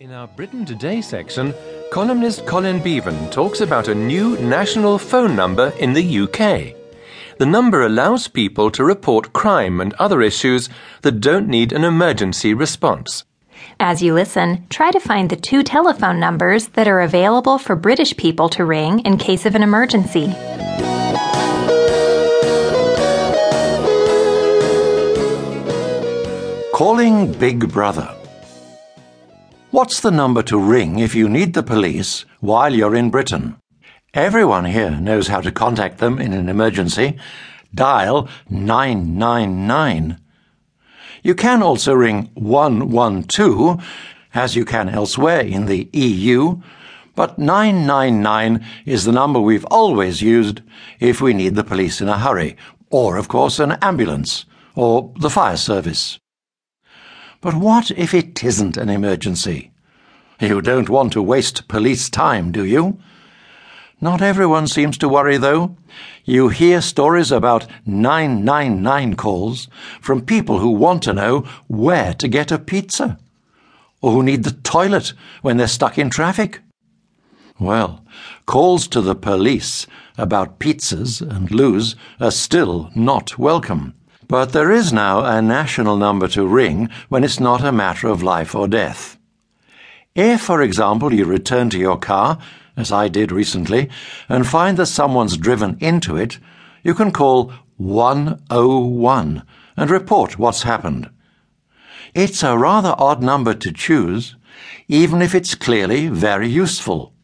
In our Britain Today section, columnist Colin Beaven talks about a new national phone number in the UK. The number allows people to report crime and other issues that don't need an emergency response. As you listen, try to find the two telephone numbers that are available for British people to ring in case of an emergency. Calling Big Brother. What's the number to ring if you need the police while you're in Britain? Everyone here knows how to contact them in an emergency. Dial 999. You can also ring 112, as you can elsewhere in the EU, but 999 is the number we've always used if we need the police in a hurry, or, of course, an ambulance, or the fire service. But what if it isn't an emergency? You don't want to waste police time, do you? Not everyone seems to worry, though. You hear stories about 999 calls from people who want to know where to get a pizza, or who need the toilet when they're stuck in traffic. Well, calls to the police about pizzas and loos are still not welcome. But there is now a national number to ring when it's not a matter of life or death. If, for example, you return to your car, as I did recently, and find that someone's driven into it, you can call 101 and report what's happened. It's a rather odd number to choose, even if it's clearly very useful.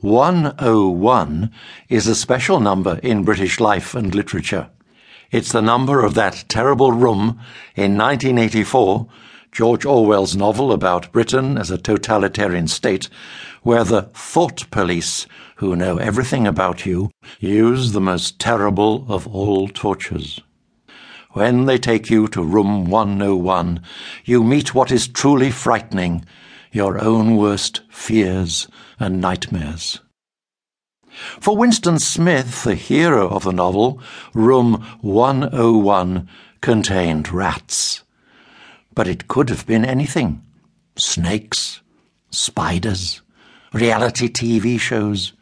101 is a special number in British life and literature. It's the number of that terrible room in 1984, George Orwell's novel about Britain as a totalitarian state, where the thought police, who know everything about you, use the most terrible of all tortures. When they take you to room 101, you meet what is truly frightening, your own worst fears and nightmares. For Winston Smith, the hero of the novel, room 101 contained rats. But it could have been anything snakes, spiders, reality TV shows.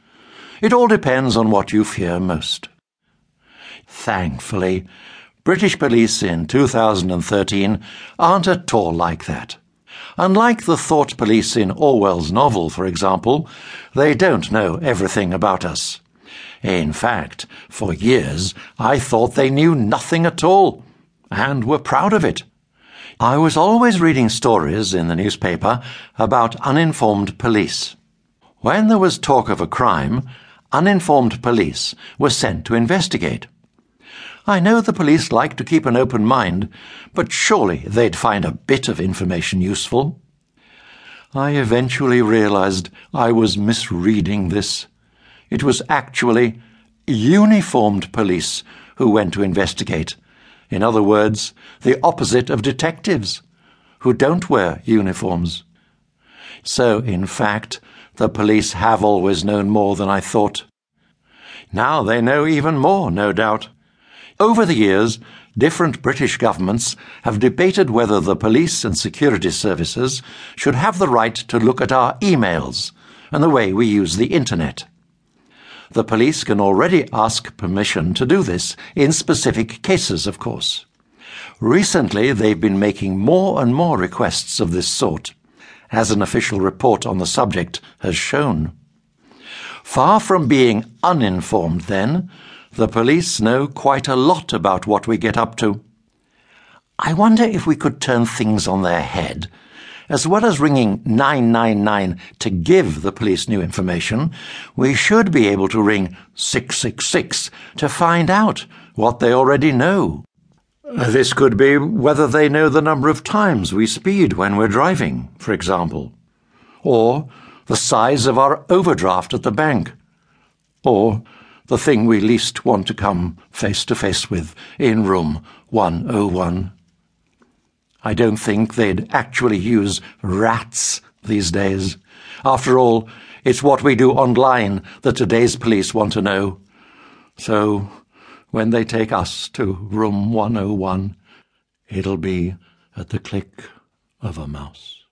It all depends on what you fear most. Thankfully, British police in 2013 aren't at all like that. Unlike the thought police in Orwell's novel, for example, they don't know everything about us. In fact, for years I thought they knew nothing at all, and were proud of it. I was always reading stories in the newspaper about uninformed police. When there was talk of a crime, uninformed police were sent to investigate. I know the police like to keep an open mind, but surely they'd find a bit of information useful. I eventually realized I was misreading this. It was actually uniformed police who went to investigate. In other words, the opposite of detectives, who don't wear uniforms. So, in fact, the police have always known more than I thought. Now they know even more, no doubt. Over the years, different British governments have debated whether the police and security services should have the right to look at our emails and the way we use the internet. The police can already ask permission to do this in specific cases, of course. Recently, they've been making more and more requests of this sort, as an official report on the subject has shown. Far from being uninformed, then, the police know quite a lot about what we get up to. I wonder if we could turn things on their head. As well as ringing 999 to give the police new information, we should be able to ring 666 to find out what they already know. This could be whether they know the number of times we speed when we're driving, for example, or the size of our overdraft at the bank, or the thing we least want to come face to face with in room 101. I don't think they'd actually use rats these days. After all, it's what we do online that today's police want to know. So, when they take us to room 101, it'll be at the click of a mouse.